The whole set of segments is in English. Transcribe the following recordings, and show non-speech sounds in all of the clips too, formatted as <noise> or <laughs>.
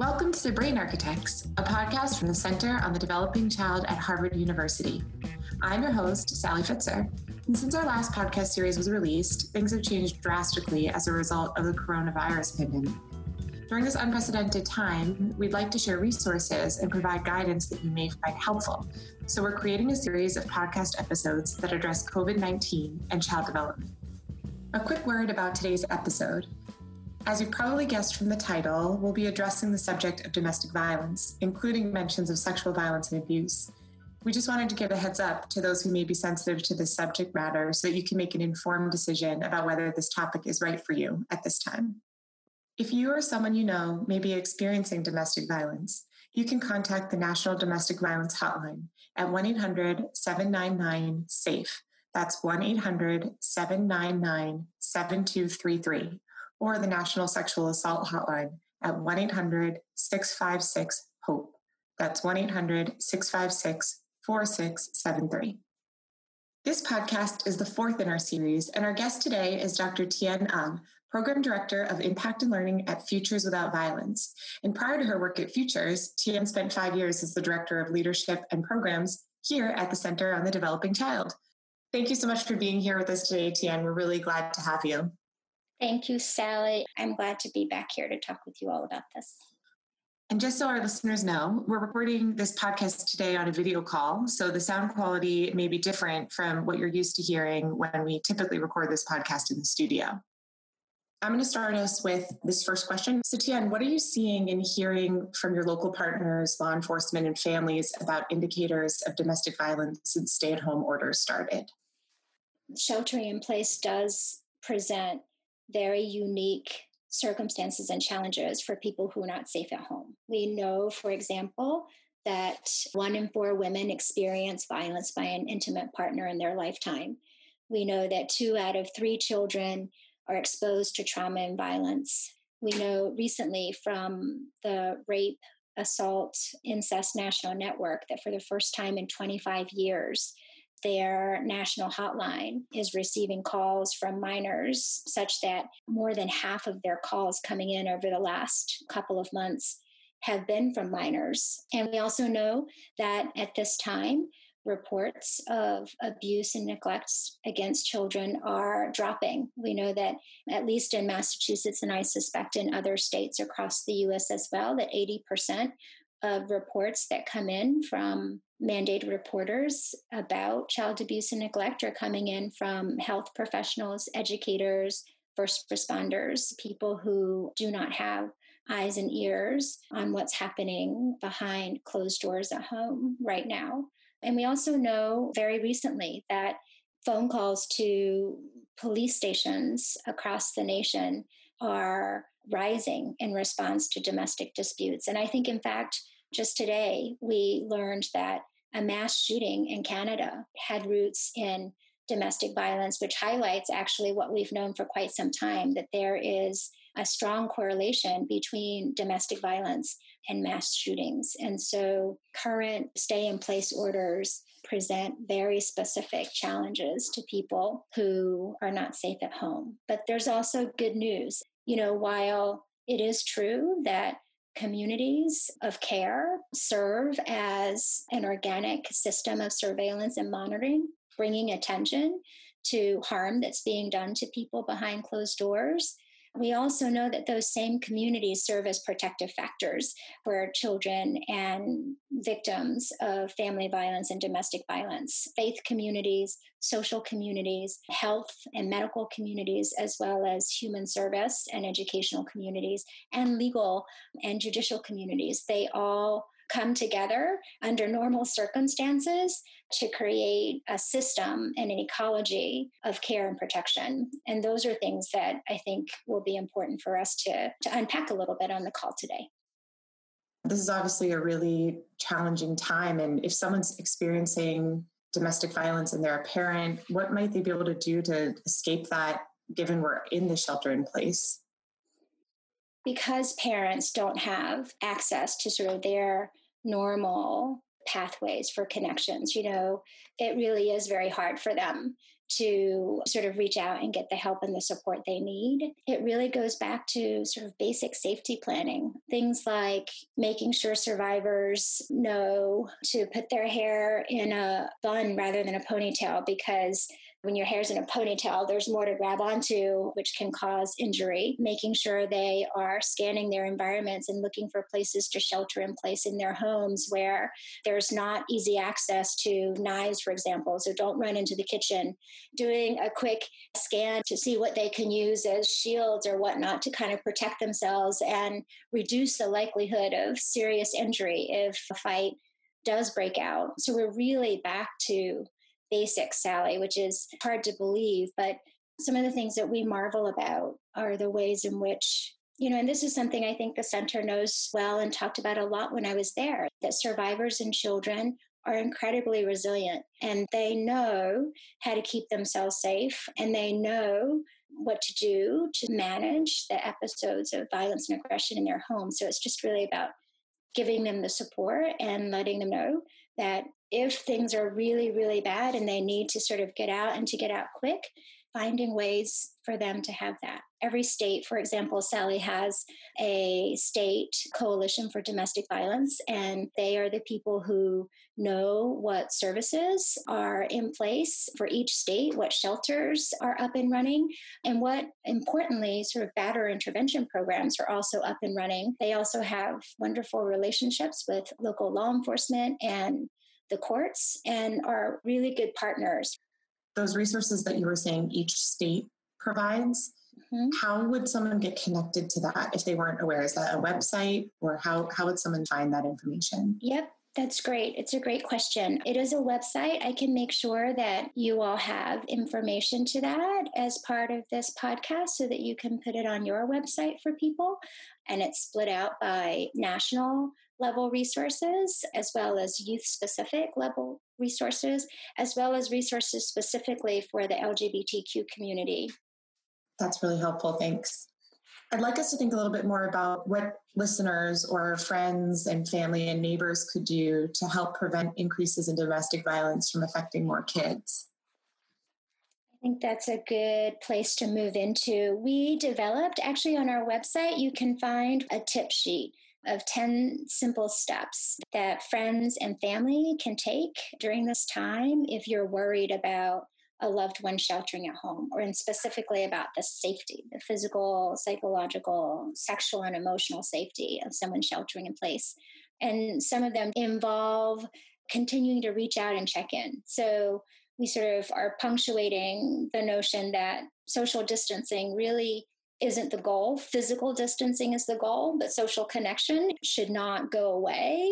Welcome to The Brain Architects, a podcast from the Center on the Developing Child at Harvard University. I'm your host, Sally Pfitzer. And since our last podcast series was released, things have changed drastically as a result of the coronavirus pandemic. During this unprecedented time, we'd like to share resources and provide guidance that you may find helpful. So, we're creating a series of podcast episodes that address COVID 19 and child development. A quick word about today's episode. As you've probably guessed from the title, we'll be addressing the subject of domestic violence, including mentions of sexual violence and abuse. We just wanted to give a heads up to those who may be sensitive to this subject matter so that you can make an informed decision about whether this topic is right for you at this time. If you or someone you know may be experiencing domestic violence, you can contact the National Domestic Violence Hotline at 1 800 799 SAFE. That's 1 800 799 7233 or the National Sexual Assault Hotline at 1 800 656 HOPE. That's 1 800 656 4673. This podcast is the fourth in our series, and our guest today is Dr. Tien Ung, Program Director of Impact and Learning at Futures Without Violence. And prior to her work at Futures, Tien spent five years as the Director of Leadership and Programs here at the Center on the Developing Child. Thank you so much for being here with us today, Tien. We're really glad to have you. Thank you, Sally. I'm glad to be back here to talk with you all about this. And just so our listeners know, we're recording this podcast today on a video call. So the sound quality may be different from what you're used to hearing when we typically record this podcast in the studio. I'm going to start us with this first question. So, Tien, what are you seeing and hearing from your local partners, law enforcement, and families about indicators of domestic violence since stay at home orders started? Sheltering in place does present very unique circumstances and challenges for people who are not safe at home. We know, for example, that one in four women experience violence by an intimate partner in their lifetime. We know that two out of three children are exposed to trauma and violence. We know recently from the Rape, Assault, Incest National Network that for the first time in 25 years, their national hotline is receiving calls from minors, such that more than half of their calls coming in over the last couple of months have been from minors. And we also know that at this time, reports of abuse and neglect against children are dropping. We know that, at least in Massachusetts, and I suspect in other states across the US as well, that 80% of reports that come in from mandated reporters about child abuse and neglect are coming in from health professionals, educators, first responders, people who do not have eyes and ears on what's happening behind closed doors at home right now. And we also know very recently that phone calls to police stations across the nation are rising in response to domestic disputes. And I think, in fact, just today, we learned that a mass shooting in Canada had roots in domestic violence, which highlights actually what we've known for quite some time that there is a strong correlation between domestic violence and mass shootings. And so, current stay in place orders present very specific challenges to people who are not safe at home. But there's also good news. You know, while it is true that communities of care serve as an organic system of surveillance and monitoring, bringing attention to harm that's being done to people behind closed doors we also know that those same communities serve as protective factors for children and victims of family violence and domestic violence. Faith communities, social communities, health and medical communities, as well as human service and educational communities, and legal and judicial communities. They all come together under normal circumstances to create a system and an ecology of care and protection. And those are things that I think will be important for us to, to unpack a little bit on the call today. This is obviously a really challenging time. And if someone's experiencing domestic violence and they're a parent, what might they be able to do to escape that given we're in the shelter in place? Because parents don't have access to sort of their normal pathways for connections. You know, it really is very hard for them to sort of reach out and get the help and the support they need. It really goes back to sort of basic safety planning. Things like making sure survivors know to put their hair in a bun rather than a ponytail because when your hair's in a ponytail, there's more to grab onto, which can cause injury. Making sure they are scanning their environments and looking for places to shelter in place in their homes where there's not easy access to knives, for example. So don't run into the kitchen. Doing a quick scan to see what they can use as shields or whatnot to kind of protect themselves and reduce the likelihood of serious injury if a fight does break out. So we're really back to basics, Sally, which is hard to believe. But some of the things that we marvel about are the ways in which, you know, and this is something I think the center knows well and talked about a lot when I was there that survivors and children are incredibly resilient and they know how to keep themselves safe and they know what to do to manage the episodes of violence and aggression in their home. So it's just really about giving them the support and letting them know that if things are really, really bad and they need to sort of get out and to get out quick, finding ways for them to have that. Every state, for example, Sally has a state coalition for domestic violence, and they are the people who know what services are in place for each state, what shelters are up and running, and what, importantly, sort of batter intervention programs are also up and running. They also have wonderful relationships with local law enforcement and the courts and are really good partners. Those resources that you were saying each state provides, mm-hmm. how would someone get connected to that if they weren't aware? Is that a website or how, how would someone find that information? Yep, that's great. It's a great question. It is a website. I can make sure that you all have information to that as part of this podcast so that you can put it on your website for people. And it's split out by national level resources, as well as youth specific level resources, as well as resources specifically for the LGBTQ community. That's really helpful. Thanks. I'd like us to think a little bit more about what listeners or friends and family and neighbors could do to help prevent increases in domestic violence from affecting more kids. I think that's a good place to move into. We developed, actually, on our website, you can find a tip sheet of 10 simple steps that friends and family can take during this time if you're worried about a loved one sheltering at home, or in specifically about the safety, the physical, psychological, sexual, and emotional safety of someone sheltering in place. And some of them involve continuing to reach out and check in. So we sort of are punctuating the notion that social distancing really isn't the goal. Physical distancing is the goal, but social connection should not go away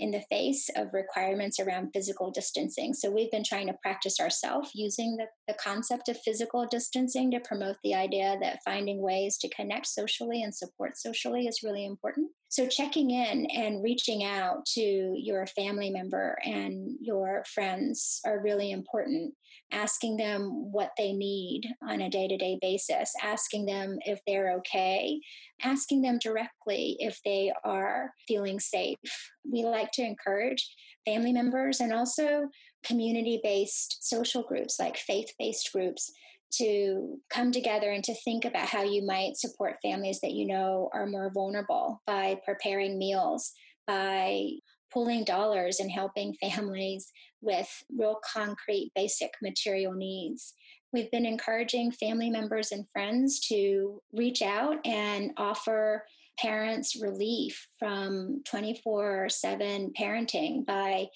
in the face of requirements around physical distancing. So we've been trying to practice ourselves using the, the concept of physical distancing to promote the idea that finding ways to connect socially and support socially is really important. So, checking in and reaching out to your family member and your friends are really important. Asking them what they need on a day to day basis, asking them if they're okay, asking them directly if they are feeling safe. We like to encourage family members and also community based social groups like faith based groups to come together and to think about how you might support families that you know are more vulnerable by preparing meals, by pooling dollars and helping families with real concrete basic material needs. We've been encouraging family members and friends to reach out and offer parents relief from 24 7 parenting by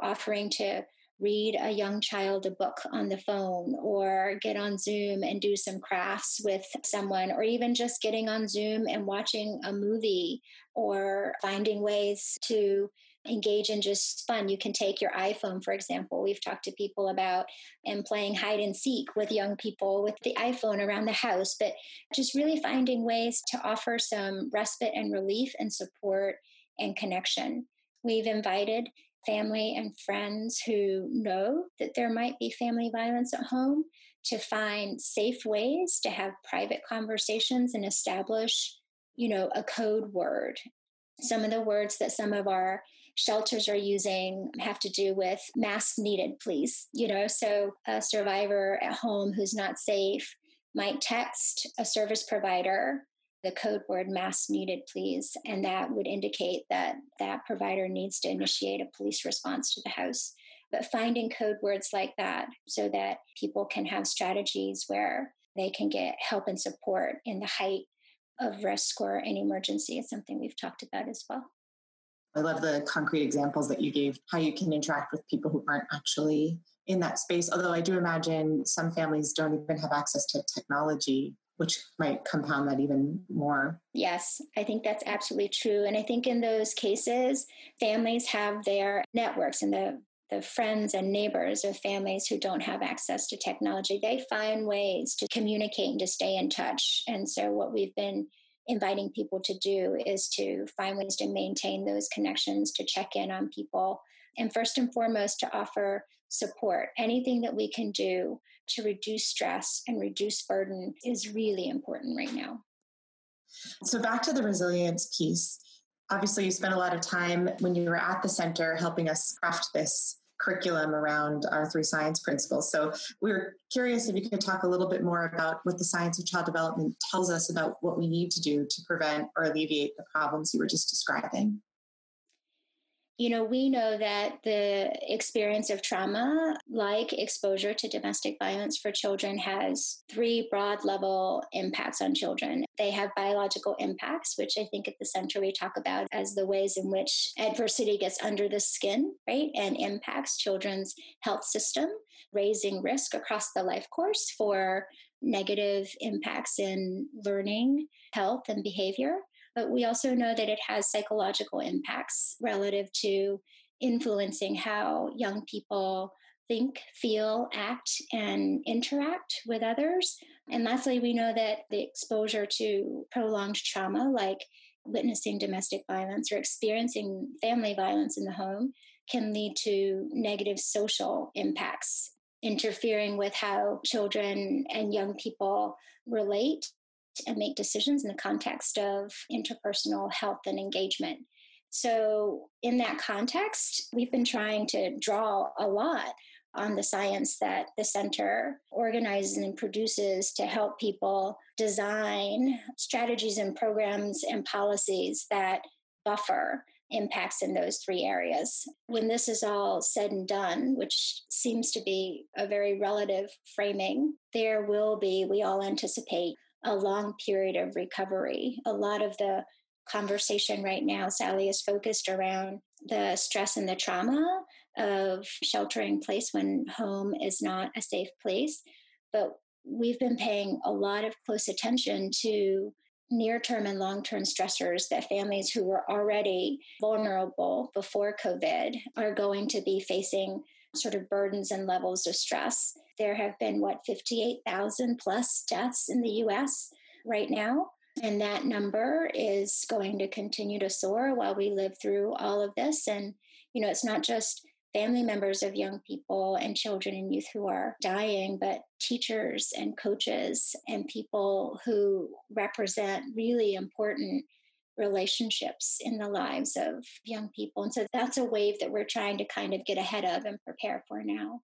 offering to read a young child a book on the phone or get on Zoom and do some crafts with someone, or even just getting on Zoom and watching a movie or finding ways to engage in just fun. You can take your iPhone, for example. We've talked to people about and playing hide and seek with young people with the iPhone around the house, but just really finding ways to offer some respite and relief and support and connection. We've invited family and friends who know that there might be family violence at home to find safe ways to have private conversations and establish you know a code word Some of the words that some of our shelters are using have to do with mask needed, please. You know, so a survivor at home who's not safe might text a service provider the code word mass needed, please. And that would indicate that that provider needs to initiate a police response to the house. But finding code words like that so that people can have strategies where they can get help and support in the height of risk or an emergency is something we've talked about as well. I love the concrete examples that you gave, how you can interact with people who aren't actually in that space. Although I do imagine some families don't even have access to technology, which might compound that even more. Yes, I think that's absolutely true. And I think in those cases, families have their networks and the the friends and neighbors of families who don't have access to technology, they find ways to communicate and to stay in touch. And so, what we've been inviting people to do is to find ways to maintain those connections, to check in on people, and first and foremost, to offer support. Anything that we can do to reduce stress and reduce burden is really important right now. So, back to the resilience piece. Obviously, you spent a lot of time when you were at the center helping us craft this curriculum around our three science principles. So we were curious if you could talk a little bit more about what the science of child development tells us about what we need to do to prevent or alleviate the problems you were just describing you know, we know that the experience of trauma, like exposure to domestic violence for children, has three broad level impacts on children. They have biological impacts, which I think at the center we talk about as the ways in which adversity gets under the skin, right, and impacts children's health system, raising risk across the life course for negative impacts in learning, health, and behavior. But we also know that it has psychological impacts relative to influencing how young people think, feel, act, and interact with others. And lastly, we know that the exposure to prolonged trauma, like witnessing domestic violence or experiencing family violence in the home, can lead to negative social impacts, interfering with how children and young people relate and make decisions in the context of interpersonal health and engagement. So, in that context, we've been trying to draw a lot on the science that the center organizes and produces to help people design strategies and programs and policies that buffer impacts in those three areas. When this is all said and done, which seems to be a very relative framing, there will be, we all anticipate, a long period of recovery. A lot of the conversation right now, Sally, is focused around the stress and the trauma of sheltering place when home is not a safe place. But we've been paying a lot of close attention to near term and long term stressors that families who were already vulnerable before COVID are going to be facing sort of burdens and levels of stress. There have been, what, 58,000 plus deaths in the US right now. And that number is going to continue to soar while we live through all of this. And, you know, it's not just family members of young people and children and youth who are dying, but teachers and coaches and people who represent really important relationships in the lives of young people. And so that's a wave that we're trying to kind of get ahead of and prepare for now.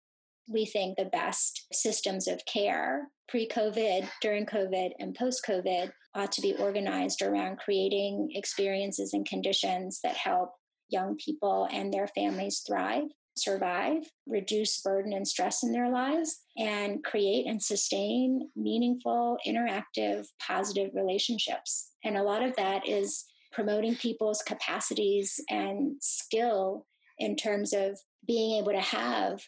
We think the best systems of care pre COVID, during COVID, and post COVID ought to be organized around creating experiences and conditions that help young people and their families thrive, survive, reduce burden and stress in their lives, and create and sustain meaningful, interactive, positive relationships. And a lot of that is promoting people's capacities and skill in terms of being able to have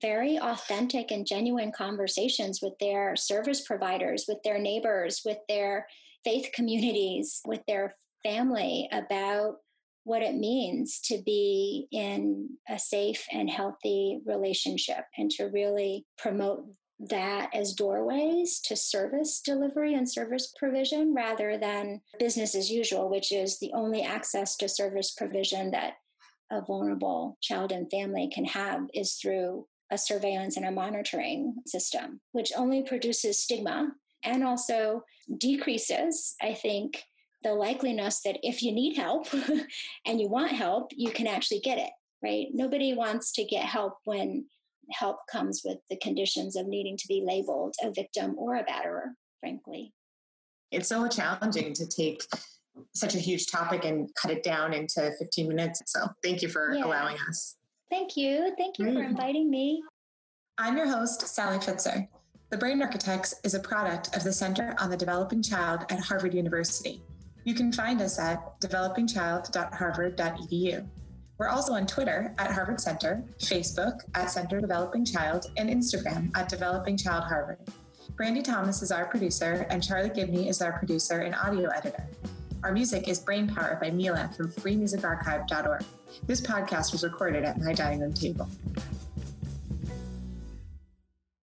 very authentic and genuine conversations with their service providers, with their neighbors, with their faith communities, with their family about what it means to be in a safe and healthy relationship and to really promote that as doorways to service delivery and service provision rather than business as usual, which is the only access to service provision that a vulnerable child and family can have is through a surveillance and a monitoring system, which only produces stigma and also decreases, I think, the likeliness that if you need help <laughs> and you want help, you can actually get it, right? Nobody wants to get help when help comes with the conditions of needing to be labeled a victim or a batterer, frankly. It's so challenging to take such a huge topic and cut it down into 15 minutes. So thank you for yeah. allowing us. Thank you. Thank you for inviting me. I'm your host, Sally Pfitzer. The Brain Architects is a product of the Center on the Developing Child at Harvard University. You can find us at developingchild.harvard.edu. We're also on Twitter at Harvard Center, Facebook at Center Developing Child, and Instagram at Developing Child Harvard. Brandy Thomas is our producer, and Charlie Gibney is our producer and audio editor. Our music is Brain Power by Mila from freemusicarchive.org. This podcast was recorded at my dining room table.